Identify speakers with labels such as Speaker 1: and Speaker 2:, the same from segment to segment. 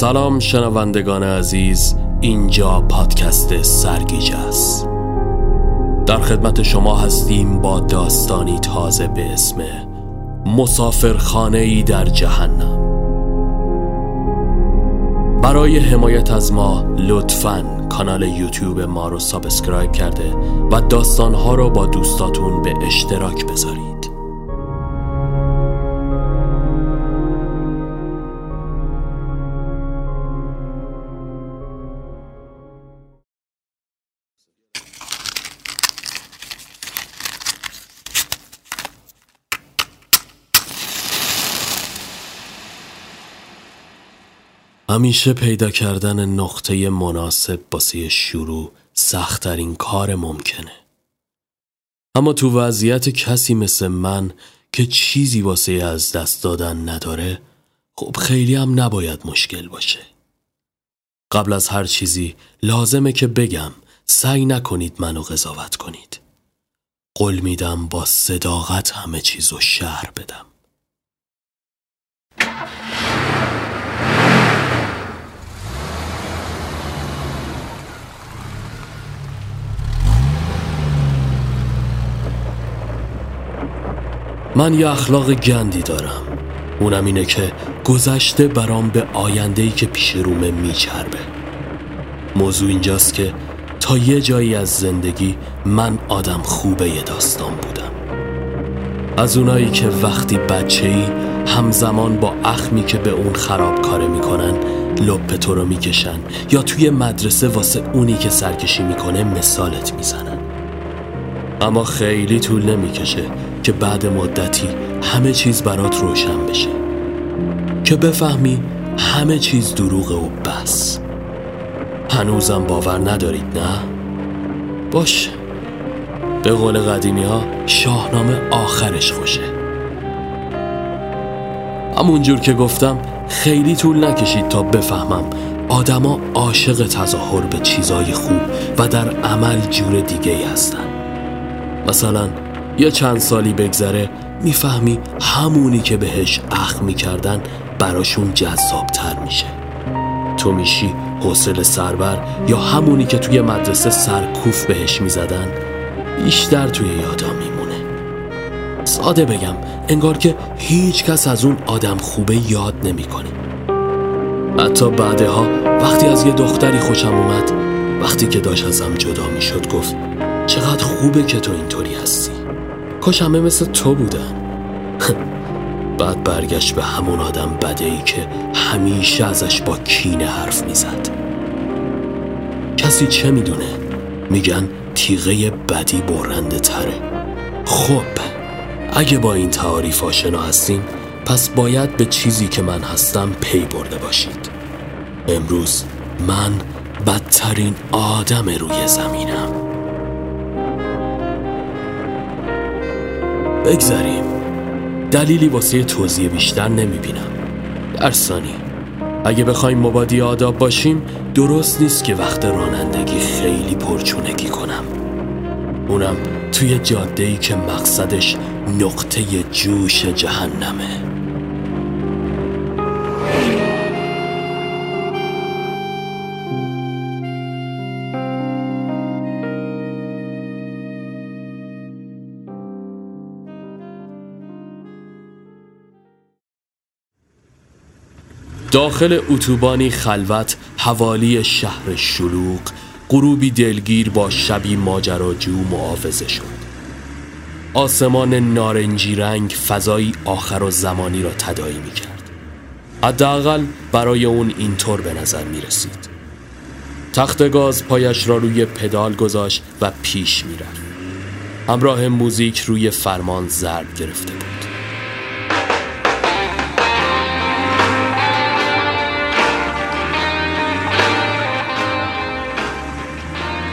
Speaker 1: سلام شنوندگان عزیز اینجا پادکست سرگیج است. در خدمت شما هستیم با داستانی تازه به اسم مسافرخانه ای در جهنم. برای حمایت از ما لطفا کانال یوتیوب ما رو subscribe کرده و داستانها رو با دوستاتون به اشتراک بذارید. همیشه پیدا کردن نقطه مناسب باسه شروع سختترین کار ممکنه. اما تو وضعیت کسی مثل من که چیزی واسه از دست دادن نداره خب خیلی هم نباید مشکل باشه. قبل از هر چیزی لازمه که بگم سعی نکنید منو قضاوت کنید. قول میدم با صداقت همه چیزو شهر بدم. من یه اخلاق گندی دارم. اونم اینه که گذشته برام به آیندهی که پیش رومه میچربه. موضوع اینجاست که تا یه جایی از زندگی من آدم خوبه یه داستان بودم. از اونایی که وقتی بچه ای همزمان با اخمی که به اون خراب کاره می‌کنن لپ تو رو می‌کشن یا توی مدرسه واسه اونی که سرکشی می‌کنه مثالت می‌زنن. اما خیلی طول نمی‌کشه که بعد مدتی همه چیز برات روشن بشه. که بفهمی همه چیز دروغه و بس. هنوزم باور ندارید نه؟ باش. به قول قدیمی ها شاهنامه آخرش خوشه. همونجور که گفتم خیلی طول نکشید تا بفهمم آدما عاشق تظاهر به چیزای خوب و در عمل جور دیگه هستن. مثلا یه چند سالی بگذره می‌فهمی همونی که بهش اخ می‌کردن براشون جذابتر میشه. تو میشی حوصله سربر یا همونی که توی مدرسه سرکوف بهش می‌زدن؟ بیشتر توی یادا میمونه. ساده بگم انگار که هیچ کس از اون آدم خوبه یاد نمی‌کنه. حتی بعدها وقتی از یه دختری خوشم اومد وقتی که داشت ازم جدا می‌شد گفت چقدر خوبه که تو اینطوری هستی. کاش همه مثل تو بودن. بعد برگشت به همون آدم بده ای که همیشه ازش با کینه حرف می‌زد. کسی چه می‌دونه؟ میگن تیغه بدی برنده تره. خب اگه با این تعاریف آشنا هستین پس باید به چیزی که من هستم پی برده باشید. امروز من بدترین آدم روی زمینم. بگذاریم. دلیلی واسه توضیح بیشتر نمی‌بینم. درسانی اگه بخوایم مبادی آداب باشیم درست نیست که وقت رانندگی خیلی پرچونگی کنم. اونم توی جاده ای که مقصدش نقطه جوش جهنمه. داخل اتوبانی خلوت حوالی شهر شلوغ غروبی دلگیر با شبی ماجراجو معاوضه شد. آسمان نارنجی رنگ فضایی آخر و زمانی را تدایی می کرد حداقل برای اون اینطور به نظر می رسید تخت گاز پایش را روی پدال گذاشت و پیش می رفت همراه موزیک روی فرمان زرد گرفته بود.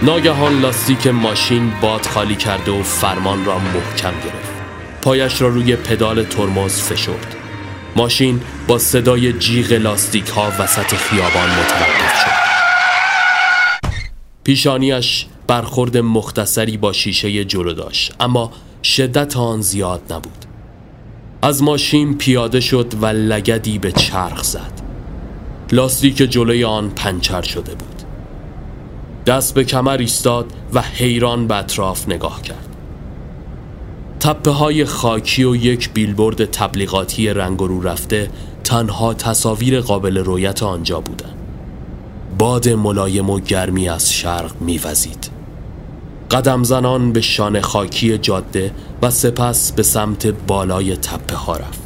Speaker 1: ناگهان لاستیک ماشین باد خالی کرده و فرمان را محکم گرفت. پایش را روی پدال ترمز فشرد. ماشین با صدای جیغ لاستیک ها وسط خیابان متوقف شد. پیشانیش برخورد مختصری با شیشه جلو داشت اما شدت آن زیاد نبود. از ماشین پیاده شد و لگدی به چرخ زد. لاستیک جلوی آن پنچر شده بود. دست به کمر ایستاد و حیران به اطراف نگاه کرد تپه های خاکی و یک بیلبورد تبلیغاتی رنگ رو رفته تنها تصاویر قابل رویت آنجا بودند. باد ملایم و گرمی از شرق میوزید. قدم زنان به شانه خاکی جاده و سپس به سمت بالای تپه ها رفت.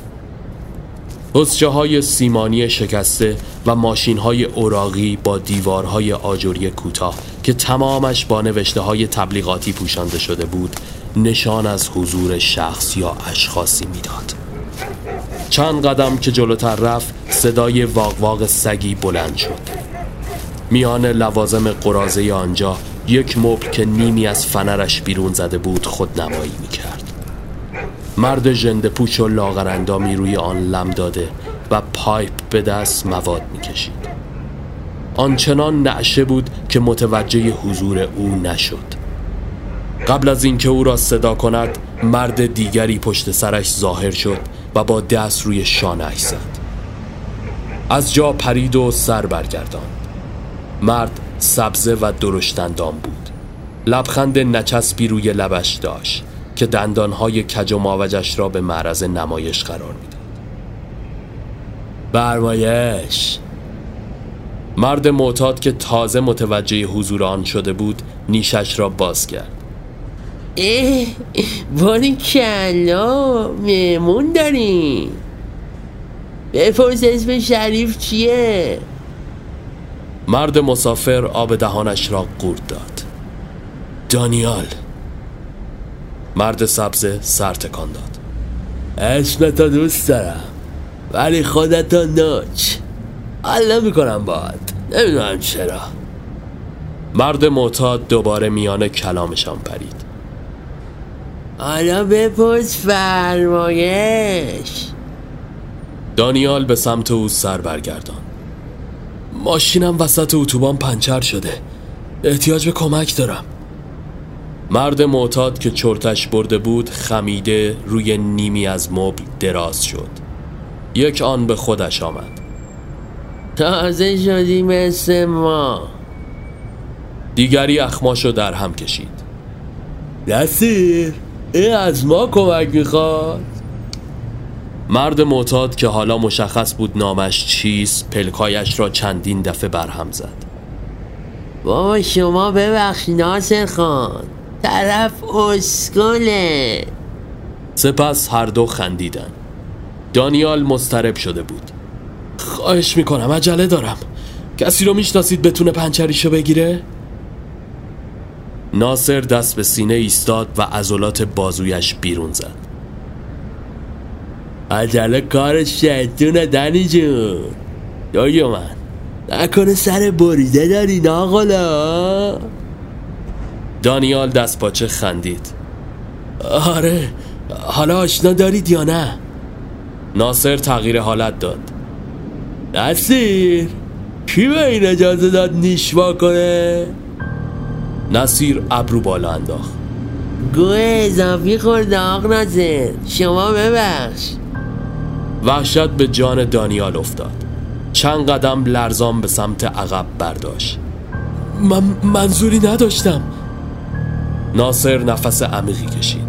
Speaker 1: حسچه های سیمانی شکسته و ماشین های اوراقی با دیوارهای آجوری کوتاه که تمامش با نوشته های تبلیغاتی پوشانده شده بود نشان از حضور شخص یا اشخاصی می‌داد. چند قدم که جلوتر رفت صدای واق سگی بلند شد میان لوازم قرازه آنجا یک مبل که نیمی از فنرش بیرون زده بود خود نمایی می کرد مرد جند پوچ و لاغرندامی روی آن لم داده و پایپ به دست مواد می کشید آنچنان نعشه بود که متوجه حضور او نشد. قبل از اینکه او را صدا کند مرد دیگری پشت سرش ظاهر شد و با دست روی شانهش زد. از جا پرید و سر برگردان مرد سبزه و درشتندان بود. لبخند نچسبی روی لبش داشت. که دندانهای کج و ماوجش را به معرض نمایش قرار می‌داد. برمایش. مرد معتاد که تازه متوجه حضور آن شده بود نیشش را باز کرد.
Speaker 2: اه باری کلا مهمون داریم بپرس اسم شریف چیه؟
Speaker 1: مرد مسافر آب دهانش را قورت داد. دانیال. مرد سبز سر تکان داد اسمتو دوست دارم ولی خودتو نوچ. حالا می‌کنم باد. نمی‌دونم چرا. مرد معتاد دوباره میان کلامشان پرید.
Speaker 2: حالا بپرس فرمایش.
Speaker 1: دانیال به سمت او سر برگردان. ماشینم وسط اتوبان پنچر شده. احتیاج به کمک دارم. مرد معتاد که چرتش برده بود خمیده روی نیمی از مبل دراز شد. یک آن به خودش آمد.
Speaker 2: تازه شدی مثل ما.
Speaker 1: دیگری اخماشو در هم کشید. نصیر این از ما کمک می‌خواد؟ مرد معتاد که حالا مشخص بود نامش چیست پلکایش را چندین دفعه برهم زد.
Speaker 2: بابا شما ببخش ناصر خان. طرف اسکله.
Speaker 1: سپس هر دو خندیدن. دانیال مسترب شده بود. خواهش می‌کنم عجله دارم. کسی رو می‌شناسید بتونه پنچریشو بگیره؟ ناصر دست به سینه ایستاد و عضلات بازویش بیرون زد. عجله کار شیطونه دنی جون. دایی من. نکنه سر بریده داری ناغلا دانیال دست پاچه خندید. آره حالا آشنا دارید یا نه؟ ناصر تغییر حالت داد. نصیر کی به این اجازه داد نیشوا کنه نصیر ابرو بالا انداخت.
Speaker 2: گوه اضافی خورد آق ناصر شما ببخش.
Speaker 1: وحشت به جان دانیال افتاد. چند قدم لرزان به سمت عقب برداشت. من منظوری نداشتم. ناصر نفس عمیقی کشید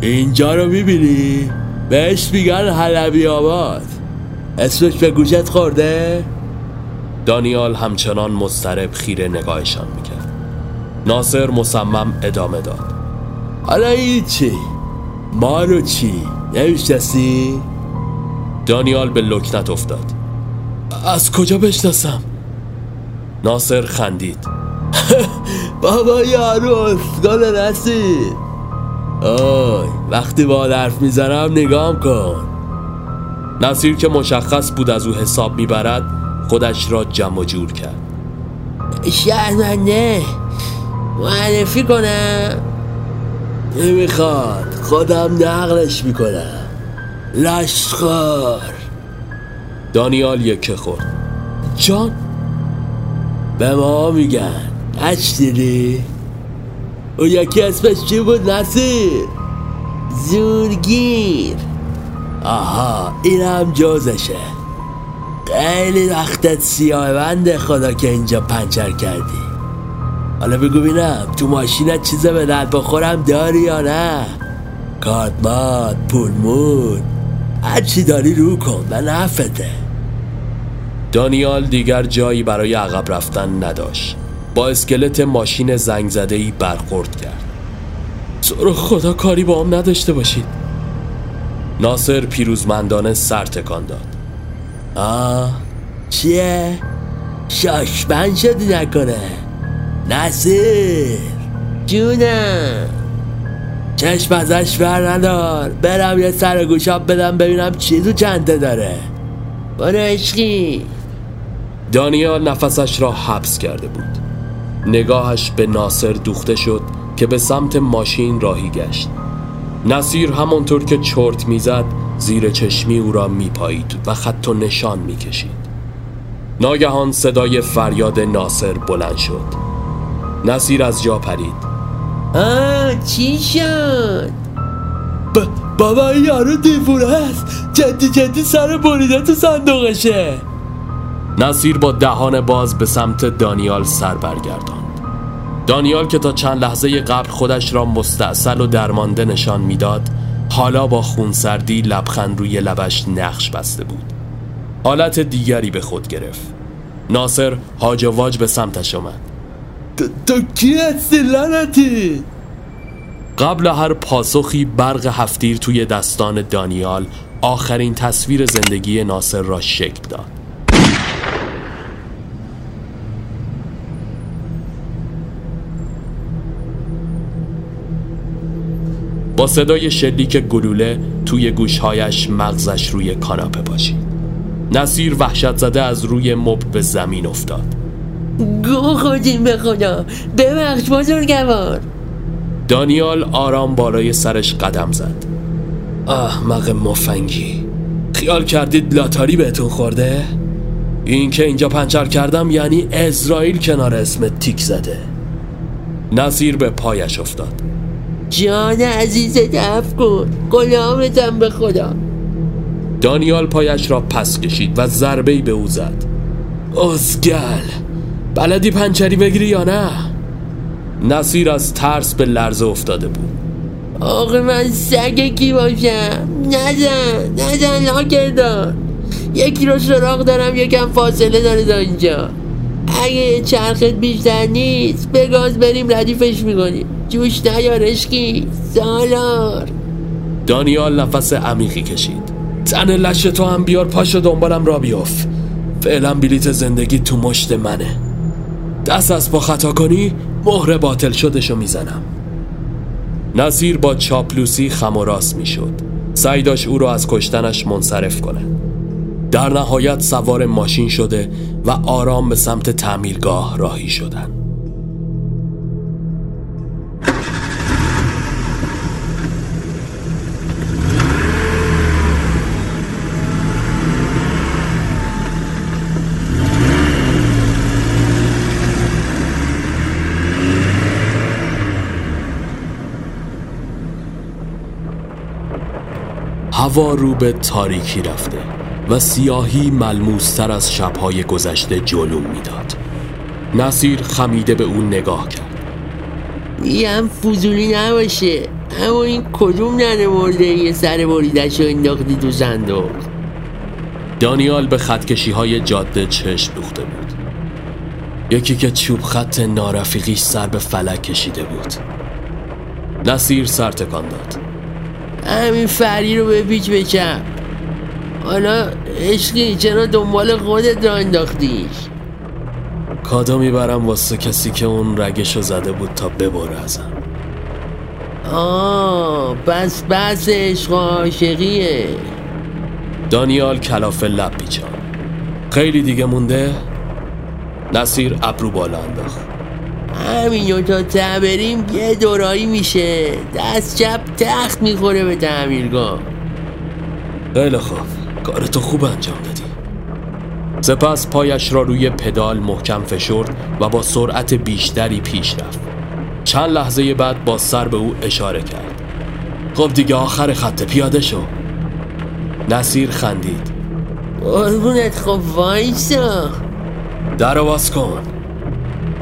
Speaker 1: اینجا رو می‌بینی؟ بهش میگن حلبی آباد اسمش به گوشت خورده؟ دانیال همچنان مضطرب خیره نگاهشان می‌کرد ناصر مصمم ادامه داد حالا این چی؟ ما رو چی؟ نمیشنسی؟ دانیال به لکنت افتاد از کجا بشناسم؟ ناصر خندید بابا یارو اسکال رسید آی وقتی با حرف می‌زنم نگام کن. نصیر که مشخص بود از او حساب می‌برد خودش را جمع و جور کرد.
Speaker 2: شهرمنده معرفی کنم.
Speaker 1: نمی‌خواد. خودم نقلش می‌کنم. لشخار دانیال یکه خورد. جان؟ به ما میگن. هچ دیدی او یکی اسمش چی بود نصیر؟
Speaker 2: زورگیر.
Speaker 1: آها اینم جازشه.
Speaker 2: خیلی وقتت سیاه بنده خدا که اینجا پنچر کردی. حالا بگو بینم تو ماشینت چیز به درد بخورم داری یا نه؟ کارتمات پولمون هر چی داری رو کن و نفته
Speaker 1: دانیال دیگر جایی برای عقب رفتن نداشت. با اسکلت ماشین زنگ زده ای برخورد کرد. سر خدا کاری با هم نداشته باشید. ناصر پیروزمندانه سر تکان داد.
Speaker 2: آه چیه؟ شاشبن شدی نکنه. نصیر جونم. چشم ازش بر ندار. برم یه سر گوشاب بدم ببینم چی تو چنده داره. برو عشقی.
Speaker 1: دانیال نفسش را حبس کرده بود. نگاهش به ناصر دوخته شد که به سمت ماشین راهی گشت. نصیر همانطور که چرت می‌زد زیر چشمی او را میپایید و خط و نشان می‌کشید. ناگهان صدای فریاد ناصر بلند شد. نصیر از جا پرید.
Speaker 2: آه چی شد؟
Speaker 1: ب... بابا این یارو دیوونه است. جدی جدی سر بریده تو صندوقشه. نصیر با دهان باز به سمت دانیال سر برگرداند. دانیال که تا چند لحظه قبل خودش را مستاصل و درمانده نشان می‌داد حالا با خونسردی لبخند روی لبش نقش بسته بود. حالت دیگری به خود گرفت. ناصر هاج و واج به سمتش آمد.
Speaker 2: تو کی هستی لعنتی؟
Speaker 1: قبل هر پاسخی برق هفتیر توی دستان دانیال آخرین تصویر زندگی ناصر را شکل داد. با صدای شلیک گلوله توی گوشهایش مغزش روی کاناپه پاشید نصیر وحشت زده از روی مبل به زمین افتاد.
Speaker 2: گو خودیم به خدا. ببخش بزرگوار.
Speaker 1: دانیال آرام بالای سرش قدم زد. احمق مفنگی. خیال کردید لاتاری بهتون خورده؟ این که اینجا پنچر کردم یعنی اسرائیل کنار اسم تیک زده. نصیر به پایش افتاد.
Speaker 2: جان عزیز دف کن غلامتم به خدا؟
Speaker 1: دانیال پایش را پس کشید و ضربه‌ای به او زد. ازگل بلدی پنچری بگیری یا نه؟ نصیر از ترس به لرزه افتاده بود.
Speaker 2: آقا من سگ کی باشم؟ نزن نزن لاکردان یکی رو سراغ دارم یکم فاصله داره تا اینجا. اگه چرخت بیشتر نیست به گاز بریم ردیفش می‌کنیم جوش نیار عشقی. سالار.
Speaker 1: دانیال نفس عمیقی کشید. تن لش تو هم بیار پاشو دنبالم را بیاف فعلا بلیت زندگی تو مشت منه. دست از با خطا کنی مهر باطل شدشو می‌زنم. نصیر با چاپلوسی خم و راست می‌شد. سعی داشت او را از کشتنش منصرف کنه در نهایت سوار ماشین شده و آرام به سمت تعمیرگاه راهی شدن. هوا رو به تاریکی رفته. و سیاهی ملموستر از شبهای گذشته جلوم می‌داد. نصیر خمیده به اون نگاه کرد.
Speaker 2: میم فضولی نباشه. اما این کدوم ننه مرده یه سر بریدش رو انداختی تو صندوق؟
Speaker 1: دانیال به خطکشی های جاده چشم دوخته بود. یکی که چوب خط نارفیقیش سر به فلک کشیده بود. نصیر سر تکان داد.
Speaker 2: همین فری رو بپیچ بچم حالا عشقی چرا دنبال خودت را انداختیش؟
Speaker 1: کادو می‌برم واسه کسی که اون رگشو زده بود تا ببره ازم.
Speaker 2: آه پس بس عشق و عاشقیه.
Speaker 1: دانیال کلاف لب پیچان خیلی دیگه مونده؟ نصیر ابرو بالا انداخت.
Speaker 2: همینو تا ته بریم یه دورایی میشه. دست چپ تخت می‌خوره به تعمیرگاه.
Speaker 1: خیلی خوب. کارتو خوب انجام دادی. سپس پایش را روی پدال محکم فشرد و با سرعت بیشتری پیش رفت. چند لحظه بعد با سر به او اشاره کرد. خب دیگه آخر خط پیاده شو. نصیر خندید.
Speaker 2: قربونت خب وایسا.
Speaker 1: در باز کن.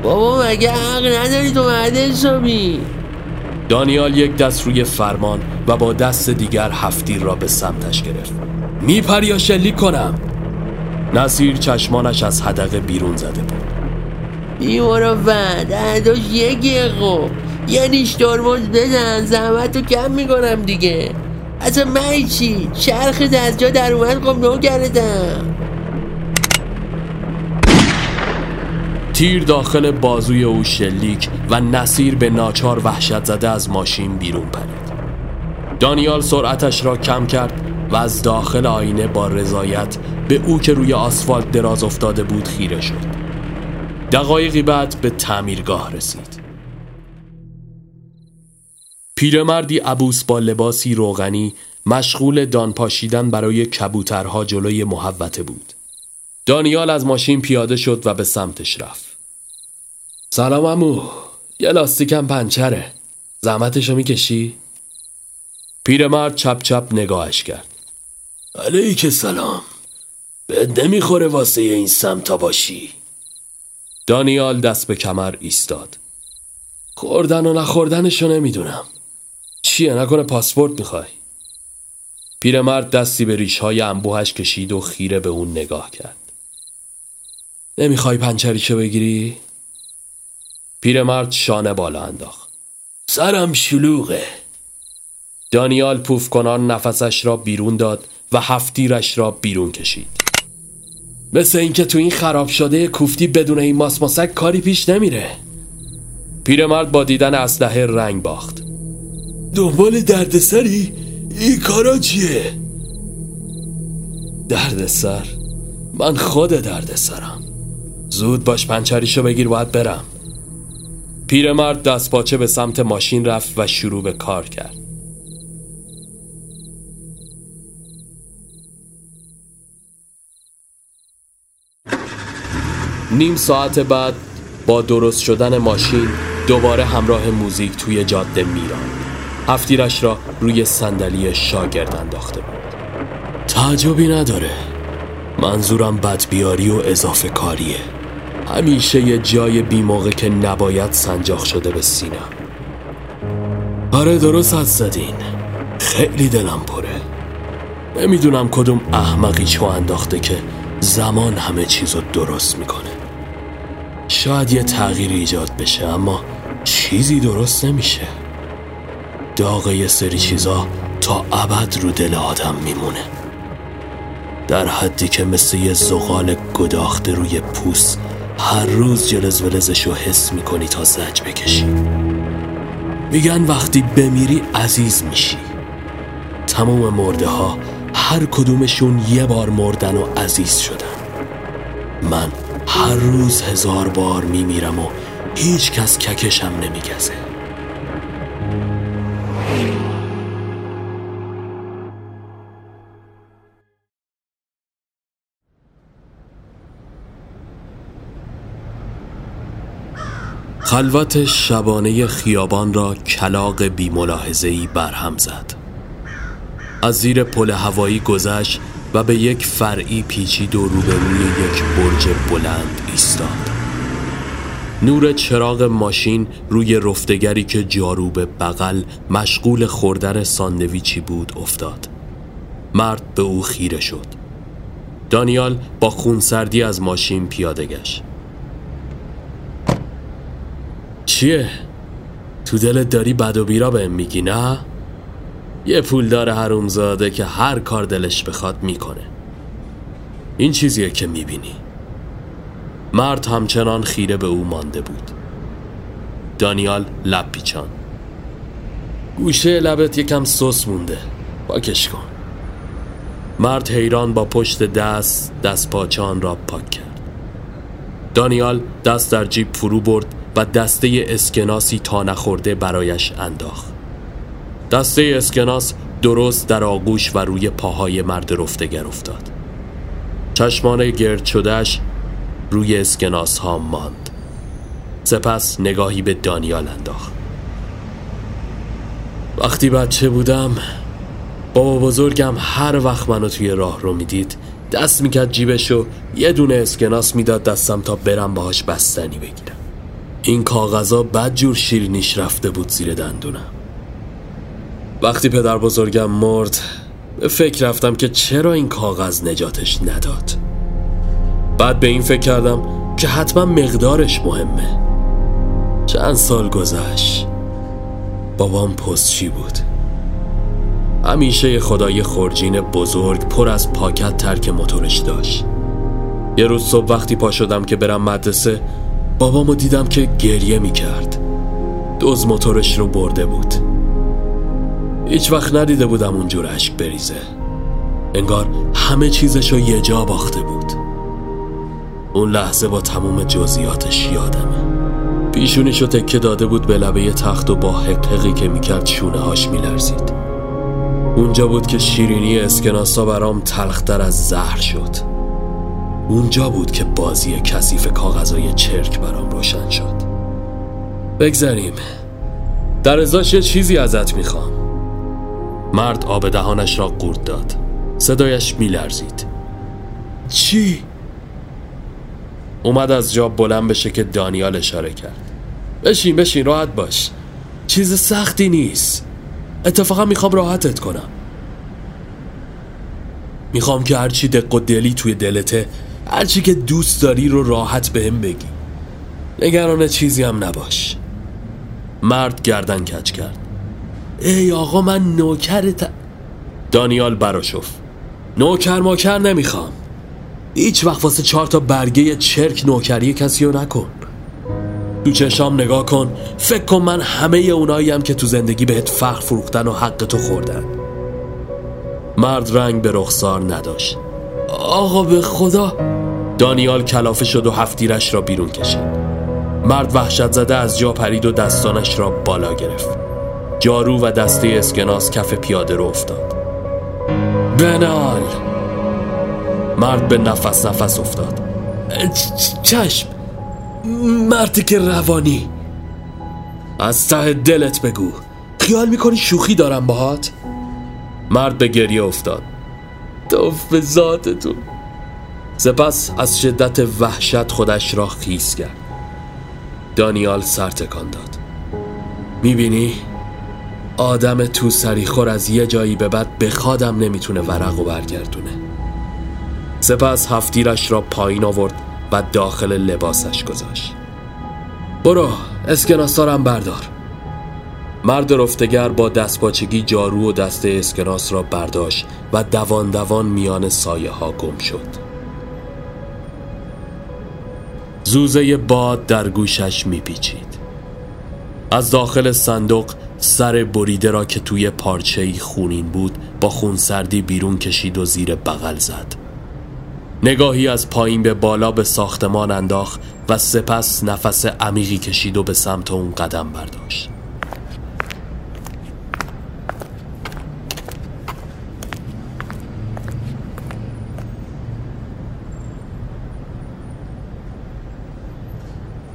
Speaker 2: بابا مگه حق نداری تو مرد حسابی
Speaker 1: دانیال یک دست روی فرمان و با دست دیگر هفتیر را به سمتش گرفت. میپری یا شلیک کنم. نصیر چشمانش از حدقه بیرون زده بود.
Speaker 2: بیمارا بعد انداش یکیه خب یه نیش ترمز بزن زحمت رو کم می‌کنم دیگه. اصلا من چی؟ چرخ از جا در اومد خب نو کردم
Speaker 1: تیر داخل بازوی او شلیک و نصیر به ناچار وحشت زده از ماشین بیرون پرید. دانیال سرعتش را کم کرد. و از داخل آینه با رضایت به او که روی آسفالت دراز افتاده بود خیره شد. دقایقی بعد به تعمیرگاه رسید. پیرمردی عبوس با لباسی روغنی مشغول دان پاشیدن برای کبوترها جلوی محوته بود. دانیال از ماشین پیاده شد و به سمتش رفت. سلام امو یه لاستیکم پنچره. زحمتشو می‌کشی؟ پیرمرد چپ چپ نگاهش کرد. علیک سلام به نمی‌خوره واسه این سمتا باشی. دانیال دست به کمر ایستاد. خوردن و نخوردنشو نمی‌دونم. چیه؟ نکنه پاسپورت می‌خوای؟ پیرمرد دستی به ریشهای انبوهش کشید و خیره به اون نگاه کرد. نمی‌خوای پنچریشو بگیری؟ پیرمرد شانه بالا انداخت. سرم شلوغه. دانیال پوف کنان نفسش را بیرون داد و هفتیرش را بیرون کشید. مثل اینکه تو این خراب شده کوفتی بدون این ماسماسک کاری پیش نمیره. پیرمرد با دیدن اسلحه رنگ باخت. دنبال دردسری؟ این کارا چیه؟ دردسر؟ من خود دردسرم. زود باش پنچریشو بگیر باید برم. پیرمرد دست پاچه به سمت ماشین رفت و شروع به کار کرد. نیم ساعت بعد با درست شدن ماشین دوباره همراه موزیک توی جاده میران. هفتیرش را روی صندلی شاگرد انداخته بود. تعجبی نداره. منظورم بدبیاری و اضافه کاریه. همیشه یه جای بیموقع که نباید سنجاق شده به سینم آره درست حد زدین. خیلی دلم پره. نمی‌دونم کدوم احمقی چو انداخته که زمان همه چیزو درست می‌کنه. شاید یه تغییر ایجاد بشه اما چیزی درست نمیشه. داغ یه سری چیزا تا ابد رو دل آدم میمونه. در حدی که مثل یه زغال گداخته روی پوست هر روز جلز ولزش رو حس می‌کنی تا زج بکشی. میگن وقتی بمیری عزیز میشی. تمام مرده ها هر کدومشون یه بار مردن و عزیز شدن. من هر روز هزار بار میمیرم و هیچ کس ککشم نمیگزه. خلوت شبانه خیابان را کلاق بی ملاحظه‌ای برهم زد. از زیر پل هوایی گذشت و به یک فرعی پیچید و روبروی یک برج بلند ایستاد نور چراغ ماشین روی رفتگری که جارو به بغل مشغول خوردن ساندویچی بود افتاد مرد به او خیره شد دانیال با خونسردی از ماشین پیاده گشت چیه؟ تو دلت داری بد و بیرا بهم میگی نه؟ یه پولدار حرومزاده که هر کار دلش بخواد می‌کنه. این چیزیه که می‌بینی. مرد همچنان خیره به او مانده بود. دانیال لب پیچان گوشه لبت یکم سس مونده. پاکش کن. مرد حیران با پشت دست دست پاچان را پاک کرد. دانیال دست در جیب فرو برد و دسته اسکناسی تا نخورده برایش انداخت. دسته اسکناس درست در آغوش و روی پاهای مرد رفتگر افتاد. چشمان گرد شدهش روی اسکناس ها ماند. سپس نگاهی به دانیال انداخت. وقتی بچه بودم بابا بزرگم هر وقت منو توی راه رو می‌دید دست می‌کرد جیبش و یه دونه اسکناس می‌داد دستم تا برم باهاش بستنی بگیرم. این کاغذا بد جور شیرینیش رفته بود زیر دندونم. وقتی پدر بزرگم مرد به فکر رفتم که چرا این کاغذ نجاتش نداد. بعد به این فکر کردم که حتما مقدارش مهمه. چند سال گذشت. بابام پستچی بود؟ همیشه خدای خورجین بزرگ پر از پاکت ترک موتورش داشت. یه روز صبح وقتی پا شدم که برم مدرسه بابامو دیدم که گریه می‌کرد. دوز موتورش رو برده بود. هیچ وقت ندیده بودم اونجور عشق بریزه. انگار همه چیزش رو یه جا باخته بود. اون لحظه با تموم جزیاتش یادمه. پیشونیشو تکه داده بود به لبه تخت و با حقحقی که می‌کرد شونه هاش میلرزید. اونجا بود که شیرینی اسکناسا برام تلختر از زهر شد. اونجا بود که بازی کثیف کاغذای چرک برام روشن شد. بگذریم. در ازاش یه چیزی ازت می‌خوام. مرد آب دهانش را قورت داد. صدایش میلرزید. چی؟ اومد از جا بلند بشه که دانیال اشاره کرد. بشین بشین راحت باش. چیز سختی نیست. اتفاقا می‌خوام راحتت کنم. می‌خوام که هرچی دق و دلی توی دلته هرچی که دوست داری رو راحت به هم بگی. نگران چیزی هم نباش. مرد گردن کج کرد. ای آقا من نوکرت دانیال براشف. نوکر ماکر نمی‌خوام. هیچ وقت واسه چهار تا برگه چرک نوکری کسی رو نکن. تو چشام نگاه کن. فکر کن من همه اوناییم که تو زندگی بهت فخر فروختن و حق تو خوردن. مرد رنگ به رخسار نداشت. آقا به خدا. دانیال کلافه شد و هفتیرش را بیرون کشید. مرد وحشت زده از جا پرید و دستانش را بالا گرفت. جارو و دسته اسکناس کف پیاده رو افتاد. بنال! مرد به نفس نفس افتاد. چشم! مردی که روانی! از ته دلت بگو. خیال می‌کنی شوخی دارم باهات؟ مرد به گریه افتاد. توف به ذاتتون سپس از شدت وحشت خودش را خیس کرد. دانیال سر تکان داد. می‌بینی؟ آدم تو سریخور از یه جایی به بعد بخوادم نمی‌تونه ورق و برگردونه. سپس هفتیرش را پایین آورد و داخل لباسش گذاشت. برو اسکناسارم بردار. مرد رفتگر با دستپاچگی جارو و دسته اسکناس را برداشت و دوان دوان میان سایه ها گم شد. زوزه باد در گوشش میپیچید. از داخل صندوق سر بریده را که توی پارچه خونین بود با خونسردی بیرون کشید و زیر بغل زد. نگاهی از پایین به بالا به ساختمان انداخت و سپس نفس عمیقی کشید و به سمت اون قدم برداشت.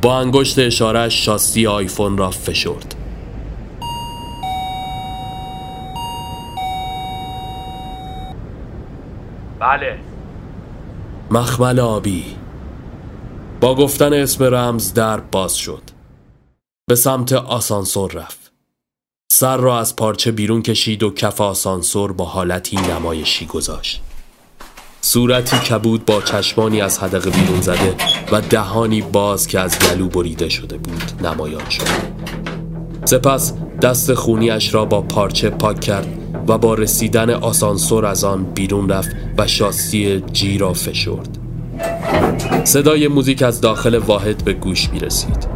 Speaker 1: با انگشت اشاره شاسی آیفون را فشرد.
Speaker 3: بله.
Speaker 1: مخمل آبی. با گفتن اسم رمز در باز شد. به سمت آسانسور رفت. سر را از پارچه بیرون کشید و کف آسانسور با حالتی نمایشی گذاشت. صورتی کبود با چشمانی از حدقه بیرون زده و دهانی باز که از گلو بریده شده بود نمایان شد. سپس دست خونیش را با پارچه پاک کرد و با رسیدن آسانسور از آن بیرون رفت و شاسی جی را فشرد. صدای موزیک از داخل واحد به گوش می رسید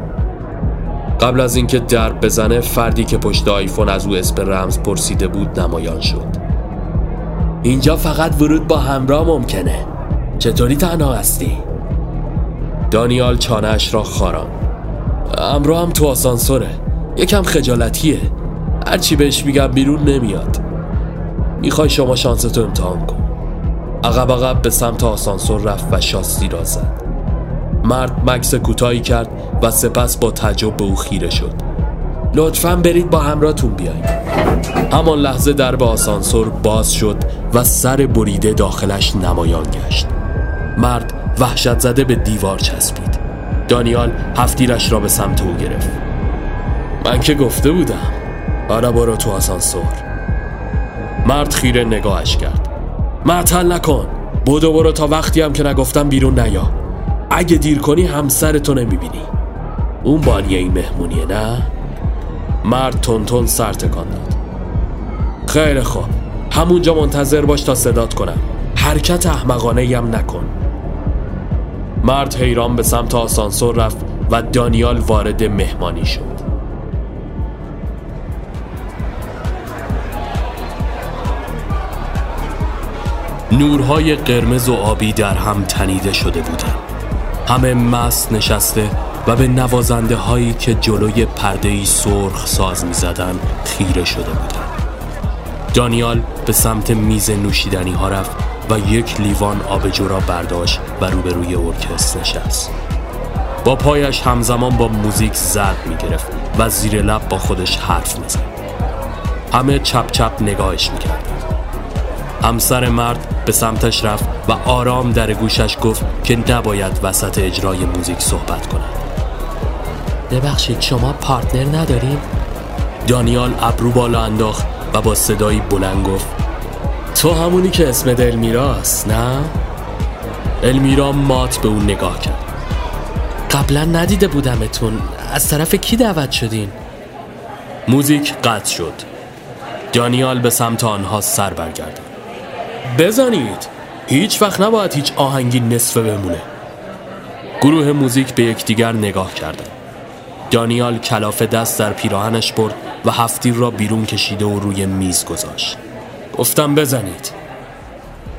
Speaker 1: قبل از اینکه درب بزنه فردی که پشت آیفون از او اسم رمز پرسیده بود نمایان شد. اینجا فقط ورود با همراه ممکنه. چطوری تنها هستی؟ دانیال چانهش را خاران. همراه هم تو آسانسوره. یکم خجالتیه. هرچی بهش میگم بیرون نمیاد. می‌خوای شما شانستو امتحان کن. عقب عقب به سمت آسانسور رفت و شاسی را زد. مرد مکس کوتاهی کرد و سپس با تعجب به او خیره شد. لطفا برید با همراهتون بیایید. همان لحظه درب آسانسور باز شد و سر بریده داخلش نمایان گشت. مرد وحشت زده به دیوار چسبید. دانیال هفتیرش را به سمت او گرفت. من که گفته بودم. حالا برو تو آسانسور. مرد خیره نگاهش کرد. معطل نکن. بودو برو تا وقتی هم که نگفتم بیرون نیا. اگه دیر کنی همسرتو نمی‌بینی. اون بانیه این مهمونیه نه؟ مرد تون تون سر تکان داد. خیلی خوب. همونجا منتظر باش تا صدات کنم. حرکت احمقانه هم نکن. مرد حیران به سمت آسانسور رفت و دانیال وارد مهمانی شد. نورهای قرمز و آبی در هم تنیده شده بودند. همه مست نشسته و به نوازنده هایی که جلوی پرده سرخ ساز می زدن خیره شده بودند. دانیال به سمت میز نوشیدنی ها رفت و یک لیوان آبجو را برداشت و روبروی ارکست نشست. با پایش همزمان با موزیک زد می گرفت و زیر لب با خودش حرف می زد. همه چپ چپ نگاهش می همسر مرد به سمتش رفت و آرام در گوشش گفت که نباید وسط اجرای موزیک صحبت کند
Speaker 2: ببخشید شما پارتنر نداریم؟
Speaker 1: دانیال ابرو بالا انداخت و با صدایی بلند گفت تو همونی که اسم المیراست نه؟ المیرا مات به اون نگاه کرد
Speaker 2: قبلا ندیده بودمتون از طرف کی دعوت شدین؟
Speaker 1: موزیک قطع شد دانیال به سمت آنها سر برگردد بزنید. هیچ وقت نباید هیچ آهنگی نصفه بمونه. گروه موزیک به یکدیگر نگاه کردند. دانیال کلاف دست در پیراهنش برد و هفتیر را بیرون کشیده و روی میز گذاشت. گفتم بزنید.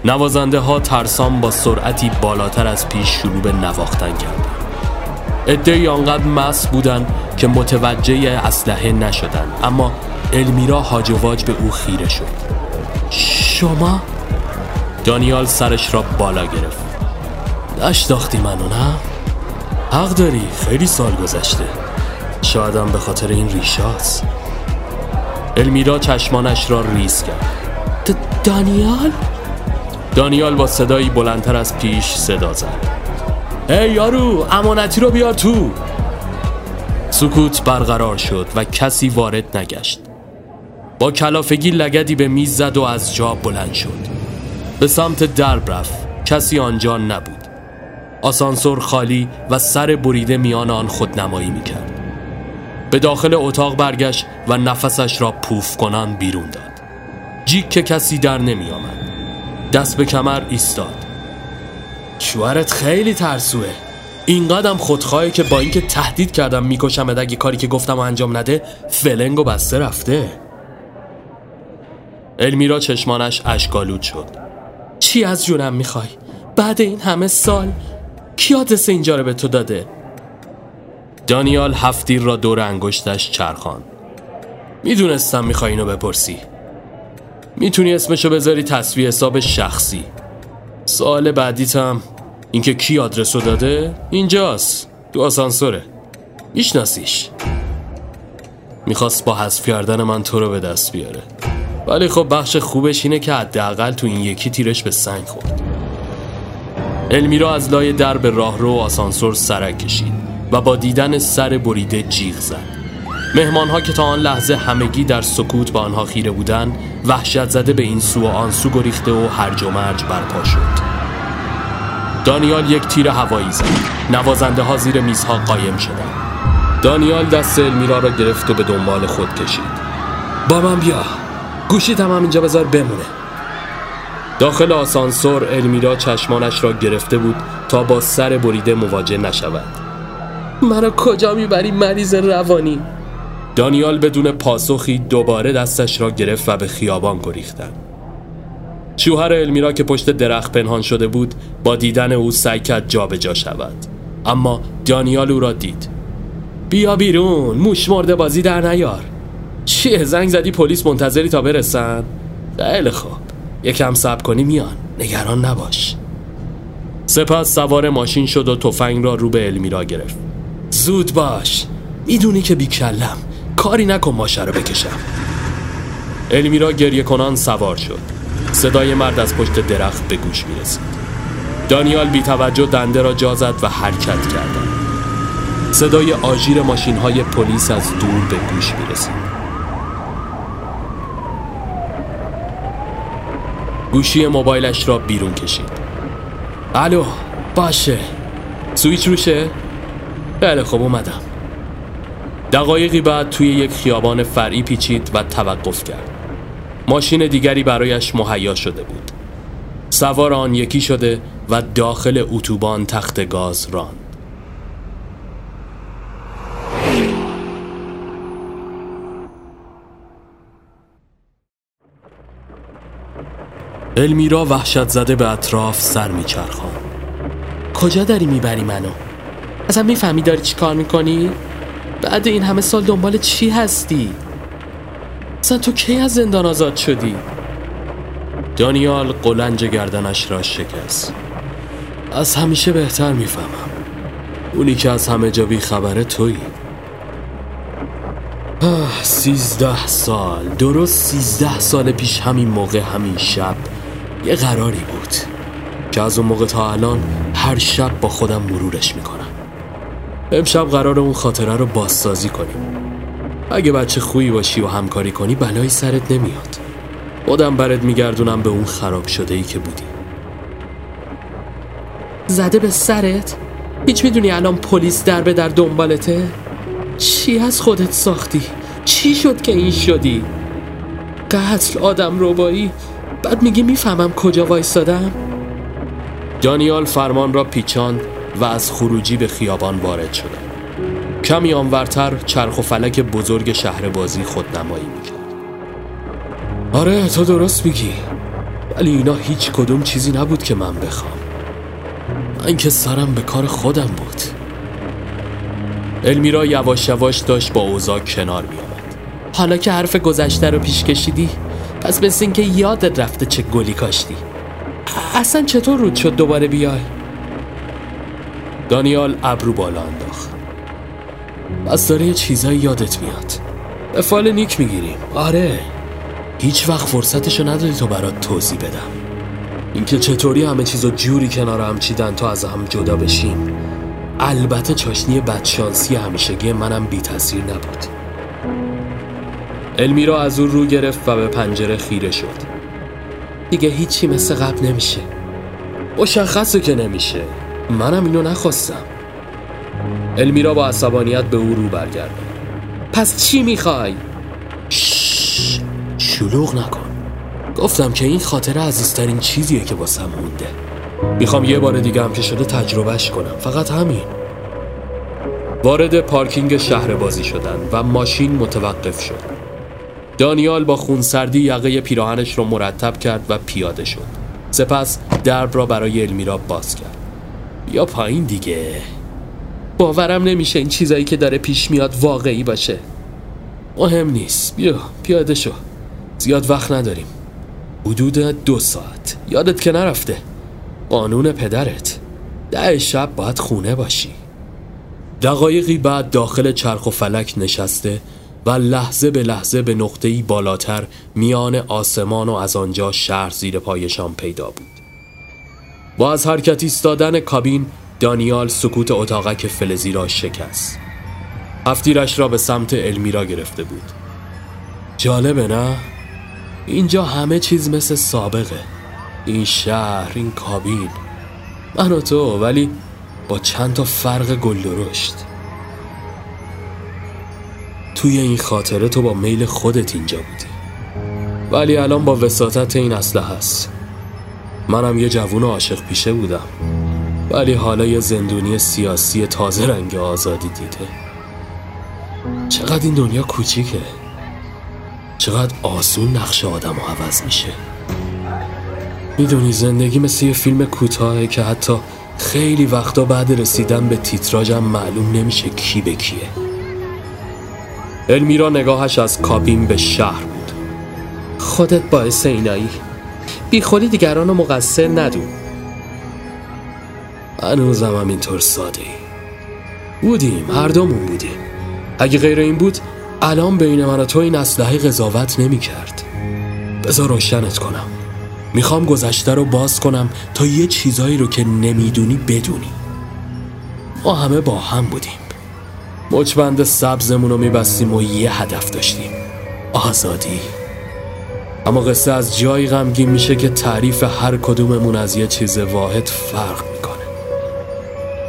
Speaker 1: نوازنده ها ترسان با سرعتی بالاتر از پیش شروع به نواختن کردند. ادهی آنقدر مس بودند که متوجه اسلحه نشدند. اما المیرا هاجواج به او خیره شد.
Speaker 2: شما؟
Speaker 1: دانیال سرش را بالا گرفت. نشناختی منو نه؟ حق داری؟ خیلی سال گذشته. شایدم به خاطر این ریشاست المیرا چشمانش را ریز کرد.
Speaker 2: دانیال؟
Speaker 1: دانیال با صدایی بلندتر از پیش صدا زد. ای یارو امانتی رو بیار تو. سکوت برقرار شد و کسی وارد نگشت. با کلافگی لگدی به میز زد و از جا بلند شد. به سمت درب رفت کسی آنجا نبود. آسانسور خالی و سر بریده میان آن خودنمایی می‌کرد. به داخل اتاق برگشت و نفسش را پوف کنان بیرون داد. جیک که کسی در نمی آمد دست به کمر ایستاد. شوهرت خیلی ترسوه. این قدم خودخواهی که با اینکه تهدید کردم می‌کشم اگه کاری که گفتم انجام نده فلنگ و بسته رفته. المیرا چشمانش اشکالود شد.
Speaker 2: چی از جونم می‌خوای؟ بعد این همه سال کی آدرس اینجا رو به تو داده؟
Speaker 1: دانیال هفتیر را دور انگشتش چرخان می‌دونستم می‌خوای اینو بپرسی. می‌تونی اسمشو بذاری تصویه حساب شخصی. سوال بعدیتم اینکه کی آدرس رو داده؟ اینجاست تو آسانسوره. میشناسیش. می‌خواست با حذف کردن من تو رو به دست بیاره. ولی خب بخش خوبش اینه که حداقل تو این یکی تیرش به سنگ خورد. المیرا از لای در به راهرو و آسانسور سرک کشید و با دیدن سر بریده جیغ زد. مهمان ها که تا آن لحظه همگی در سکوت با آنها خیره بودند وحشت زده به این سو و آن سو گریخته و هرج و مرج برپا شد. دانیال یک تیر هوایی زد. نوازنده ها زیر میزها قایم شدند. دانیال دست المیرا را گرفت و به دنبال خود کشید. با من بیا. گوشیت هم اینجا بذار بمونه. داخل آسانسور المیرا چشمانش را گرفته بود تا با سر بریده مواجه نشود.
Speaker 2: منو کجا می‌بری مریض روانی؟
Speaker 1: دانیال بدون پاسخی دوباره دستش را گرفت و به خیابان گریختند. شوهر المیرا که پشت درخت پنهان شده بود با دیدن او سعی کرد جابجا شود. اما دانیال او را دید. بیا بیرون موش مرده بازی در نیار. چیه زنگ زدی پلیس منتظری تا برسن؟ خیلی خوب. یکم صبر کنی میان. نگران نباش. سپس سوار ماشین شد و تفنگ را رو به المیرا گرفت. زود باش. می‌دونی که بیکلم. کاری نکن ماشه رو بکشم. المیرا گریه کنان سوار شد. صدای مرد از پشت درخت به گوش می رسید دانیال بی توجه دنده را جا زد و حرکت کردند. صدای آژیر ماشین های پلیس از دور به گوش می رسید گوشی موبایلش را بیرون کشید. الو باشه. سویچ روشه؟ بله خب اومدم. دقایقی بعد توی یک خیابان فرعی پیچید و توقف کرد. ماشین دیگری برایش مهیا شده بود. سوار آن یکی شده و داخل اتوبان تخت گاز راند. المیرا وحشت زده به اطراف سر میچرخان
Speaker 2: کجا داری می‌بری منو؟ اصلا می‌فهمی داری چی کار می‌کنی؟ بعد این همه سال دنبال چی هستی؟ اصلا تو کی از زندان آزاد شدی؟
Speaker 1: دانیال قلنج گردنش را شکست از همیشه بهتر می‌فهمم اونی که از همه جا بی خبره تویی سیزده سال درست سیزده سال پیش همین موقع همین شب یه قراری بود که از اون موقع تا الان هر شب با خودم مرورش می‌کنم امشب قرار اون خاطره رو بازسازی کنیم اگه بچه خویی باشی و همکاری کنی بلایی سرت نمیاد خودم برات میگردونم به اون خراب شده ای که بودی
Speaker 2: زده به سرت؟ هیچ می‌دونی الان پلیس در به در دنبالته؟ چی از خودت ساختی؟ چی شد که این شدی؟ قتل آدم روبایی بعد میگی می‌فهمم کجا وایستادم؟
Speaker 1: دانیال فرمان را پیچاند و از خروجی به خیابان وارد شد. کمی آنورتر چرخ و فلک بزرگ شهر بازی خودنمایی می‌کرد آره تو درست میگی ولی اینا هیچ کدوم چیزی نبود که من بخوام من که سرم به کار خودم بود المیرا یواش یواش داشت با اوزا کنار می آمد.
Speaker 2: حالا که حرف گذشته رو پیش کشیدی پس مثل اینکه یادت رفته چه گلی کاشتی. اصلا چطور رود شد دوباره بیای؟
Speaker 1: دانیال ابرو بالا انداخت. از داره یه چیزایی یادت میاد. به فال نیک می‌گیریم آره. هیچ وقت فرصتشو ندادی تو برات توضیح بدم. اینکه چطوری همه چیزو جوری کنار هم چیدن تا از هم جدا بشیم. البته چاشنی بدشانسی همیشگی منم بی تاثیر نبود. المیرا از اون رو گرفت و به پنجره خیره شد.
Speaker 2: دیگه هیچی مثل قبل نمیشه.
Speaker 1: مشخصه که نمیشه. منم اینو نخواستم. المیرا با عصبانیت به او رو برگرده
Speaker 2: پس چی می‌خوای؟
Speaker 1: شلوغ نکن. گفتم که این خاطره عزیزترین چیزیه که واسم مونده. می‌خوام یه بار دیگه هم که شده تجربهش کنم. فقط همین. وارد پارکینگ شهر بازی شدن و ماشین متوقف شد. دانیال با خونسردی یقه پیراهنش رو مرتب کرد و پیاده شد. سپس درب را برای المیرا باز کرد. یا پایین دیگه.
Speaker 2: باورم نمیشه این چیزایی که داره پیش میاد واقعی باشه.
Speaker 1: مهم نیست. بیا پیاده شو. زیاد وقت نداریم. حدود دو ساعت. یادت که نرفته. قانون پدرت. ده شب باید خونه باشی. دقایقی بعد داخل چرخ و فلک نشسته و لحظه به لحظه به نقطه‌ای بالاتر میان آسمان و از آنجا شهر زیر پایشان پیدا بود. با از حرکت ایستادن کابین دانیال سکوت اتاقک فلزی را شکست. هفتیرش را به سمت المیرا گرفته بود. جالبه نه؟ اینجا همه چیز مثل سابقه. این شهر این کابین. من و تو ولی با چند تا فرق گل درشت. توی این خاطره تو با میل خودت اینجا بودی. ولی الان با وساطت این اسلحه هست. منم یه جوون عاشق پیشه بودم. ولی حالا یه زندونی سیاسی تازه رنگ آزادی دیده. چقدر این دنیا کوچیکه. چقدر آسون نقش آدم و عوض میشه. می‌دونی زندگی مثل یه فیلم کوتاهه که حتی خیلی وقتا بعد رسیدن به تیتراژم معلوم نمیشه کی به کیه. المیرا نگاهش از کابین به شهر بود.
Speaker 2: خودت باعث اینایی بی خودی دیگران رو مقصر ندون
Speaker 1: هنوزم هم اینطور ساده. بودیم هر بودیم. اگه غیر این بود الان بین من و تو این اسلحه قضاوت نمی کرد. بذار روشنت کنم. می‌خوام گذشته رو باز کنم تا یه چیزایی رو که نمی‌دونی بدونی. ما همه با هم بودیم. مچبند سبزمون رو میبستیم و یه هدف داشتیم. آزادی. اما قصه از جایی غمگین میشه که تعریف هر کدوممون از یه چیز واحد فرق می‌کنه.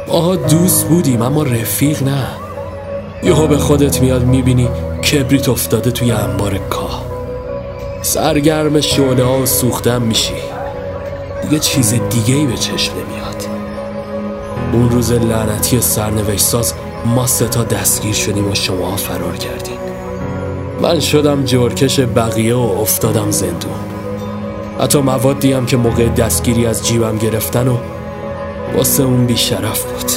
Speaker 1: ماها دوست بودیم اما رفیق نه. یهو به خودت میاد می‌بینی کبریت افتاده توی انبار کاه. سرگرم شعله ها و سوختن میشی. یه چیز دیگه ای به چشم نمیاد اون روز لعنتی سرنوشت ساز ما ستا دستگیر شدیم و شما فرار کردین. من شدم جورکش بقیه و افتادم زندون. حتی موادی هم که موقع دستگیری از جیبم گرفتن و واسه اون بیشرف بود.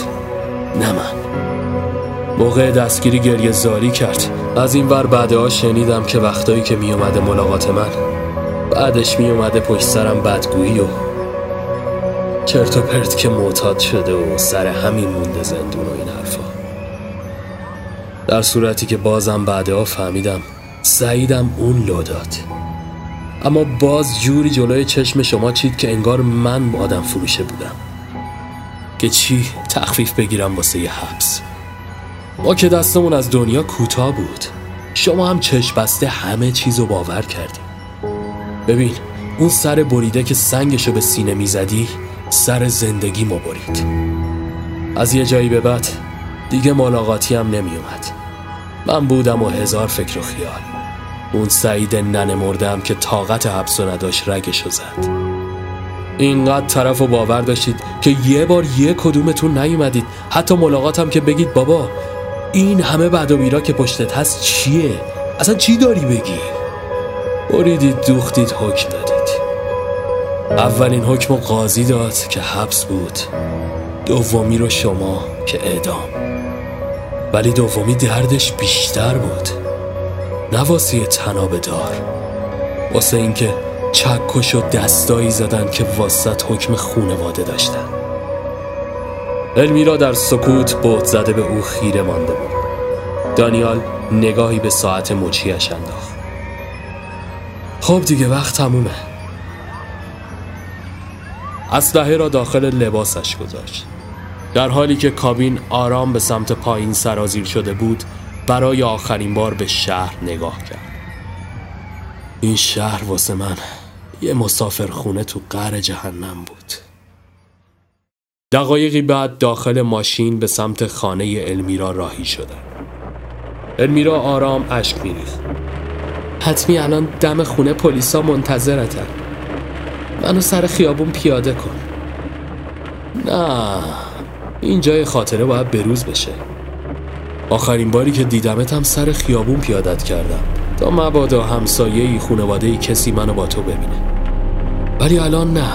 Speaker 1: نه من. موقع دستگیری گریه زاری کرد. از این ور بعدها شنیدم که وقتایی که می اومده ملاقات من بعدش می اومده پشت سرم بدگویی و چرت و پرت که معتاد شده و سر همین مونده زندون و این حرفا. در صورتی که بازم بعدها فهمیدم سعیدم اون لو داد. اما باز جوری جلوی چشم شما چید که انگار من آدم فروشه بودم. که چی تخفیف بگیرم واسه یه حبس. ما که دستمون از دنیا کوتاه بود. شما هم چشم بسته همه چیزو باور کردی. ببین اون سر بریده که سنگشو به سینه می‌زدی سر زندگی ما برید. از یه جایی به بعد دیگه ملاقاتی هم نمیومد. من بودم و هزار فکر و خیال. اون سعید ننه مردم که طاقت حبس و نداشت رگشو زد. اینقدر طرف و باور داشتید که یه بار یه کدومتون نیومدید. حتی ملاقاتم که بگید بابا این همه بعد و بیرا که پشتت هست چیه؟ اصلا چی داری بگی؟ بریدید دوختید حکم دادید. اولین حکم قاضی داد که حبس بود. دومی رو شما که اعدام. ولی دومی دردش بیشتر بود. نه واسه تناب دار واسه اینکه چکش و دستایی زدن که واسط حکم خونواده داشتن. المیرا در سکوت بود زده به او خیره مانده بود. دانیال نگاهی به ساعت مچیش انداخت. خب دیگه وقت تمومه. اسلحه را داخل لباسش گذاشت. در حالی که کابین آرام به سمت پایین سرازیر شده بود برای آخرین بار به شهر نگاه کرد. این شهر واسه من یه مسافر خونه تو قر جهنم بود. دقایقی بعد داخل ماشین به سمت خانه المیرا راهی شدن المیرا آرام اشک میریخت. حتمی الان دم خونه پلیسا منتظرتن منو سر خیابون پیاده کن. نه. این جای خاطره باید بروز بشه. آخرین باری که دیدمت سر خیابون پیادت کردم. تا مبادا همسایه خونواده ای کسی منو با تو ببینه. ولی الان نه.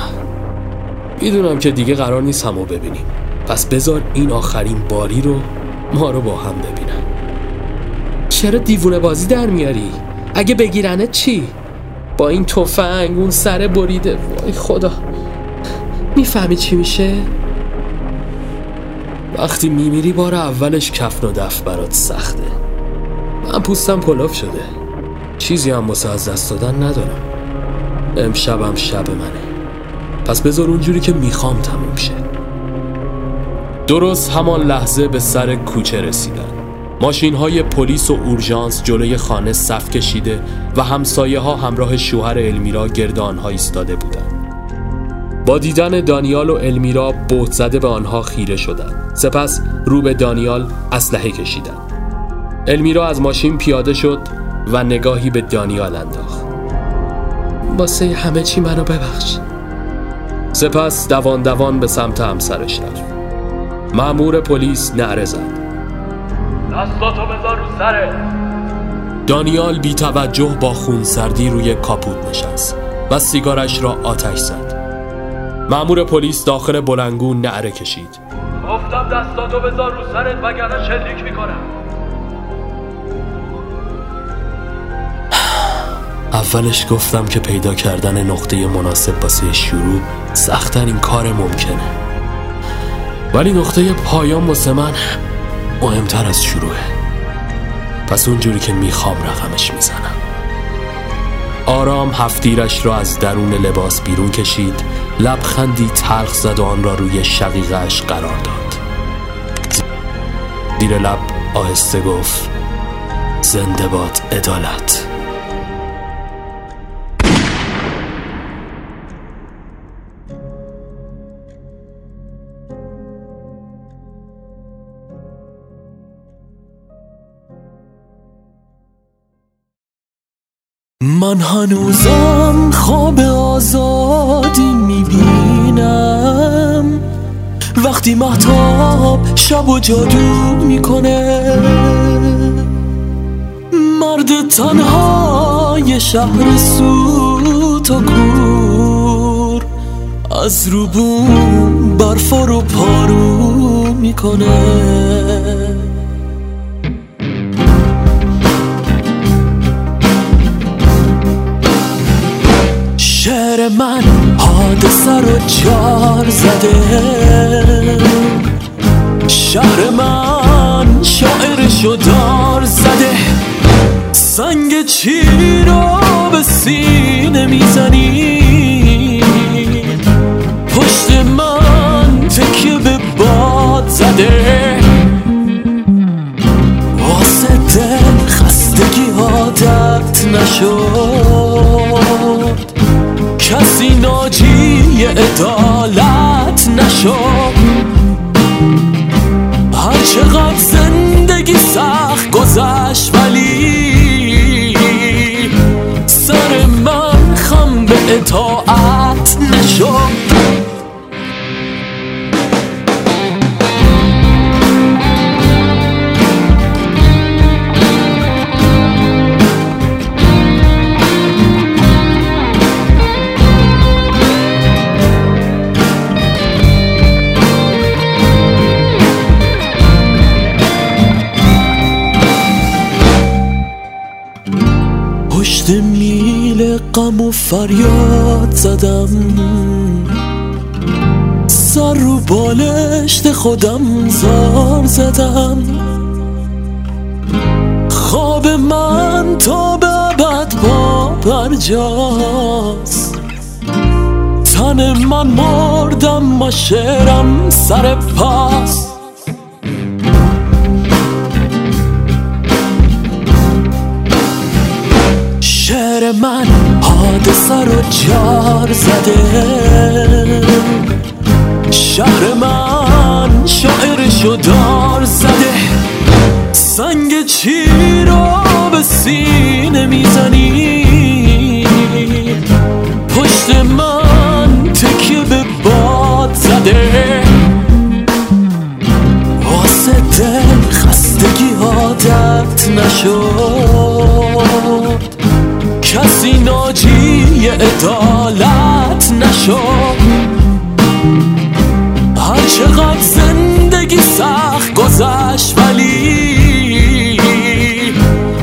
Speaker 1: می‌دونم که دیگه قرار نیست همو ببینیم. پس بذار این آخرین باری رو ما رو با هم ببینم چرا دیوونه بازی در میاری؟ اگه بگیرنه چی؟ با این تفنگ اون سر بریده. وای خدا. می‌فهمی چی میشه؟ وقتی میمیری بار اولش کفن و دف برات سخته. من پوستم کلاف شده. چیزی هم واسه از دست دادن ندارم. امشبم شب منه. پس بذار اونجوری که می‌خوام تموم شه. درست همان لحظه به سر کوچه رسیدن. ماشین های پلیس و اورژانس جلوی خانه صف کشیده و همسایه ها همراه شوهر المیرا گرد آنها ایستاده بودند. با دیدن دانیال و المیرا بهت زده به آنها خیره شدند. سپس رو به دانیال اسلحه کشیدند. المیرا از ماشین پیاده شد و نگاهی به دانیال انداخت. واسه همه چی منو ببخش. سپس دوان دوان به سمت همسرش رفت. مأمور پلیس نعره زد.
Speaker 3: دستاتو بذار رو سره
Speaker 1: دانیال بی توجه با خونسردی روی کاپوت نشست و سیگارش را آتش زد مأمور پلیس داخل بلنگو نعره کشید.
Speaker 3: گفتم دستاتو بذار رو سرت وگرنه شلیک می‌کنم.
Speaker 1: اولش گفتم که پیدا کردن نقطه مناسب واسه شروع سختترین کار ممکنه. ولی نقطه پایان واسه من مهمتر از شروعه. پس اونجوری که می‌خوام رقمش می‌زنم. آرام هفتیرش را از درون لباس بیرون کشید. لبخندی تلخ زد و آن را روی شقیقش قرار داد. زیر لب آهسته گفت زنده باد عدالت. من هنوزم خواب آزادی می‌بینم. وقتی محتاب شب و جادو می‌کنه. مرد تنهای شهر سوت و کور از روبون برف رو پارو می‌کنه. جار زده. شهر من شاعرشو دار زده. سنگ چی رو به سینه می‌زنی. پشت من تکیه به باد زده. واسه دل خستگی عادت نشد. کسی ناجی عدالت نشد فریاد زدم. سر رو بالشت خودم زار زدم. خواب من تا به ابد با برجاست تن من مردم ما شعرم سر پاس شعر من حادثه رو جار زده. شهر من شاعرشو دار زده. سنگ چی رو به سینه می‌زنی. پشت من تکیه به باد زده. واسه دل خستگی عادت نشد. کسی ناجی عدالت نشد هر چقدر زندگی سخت گذشت ولی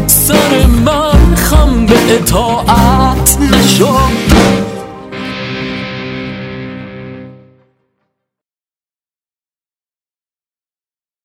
Speaker 1: سر من خم به اطاعت نشد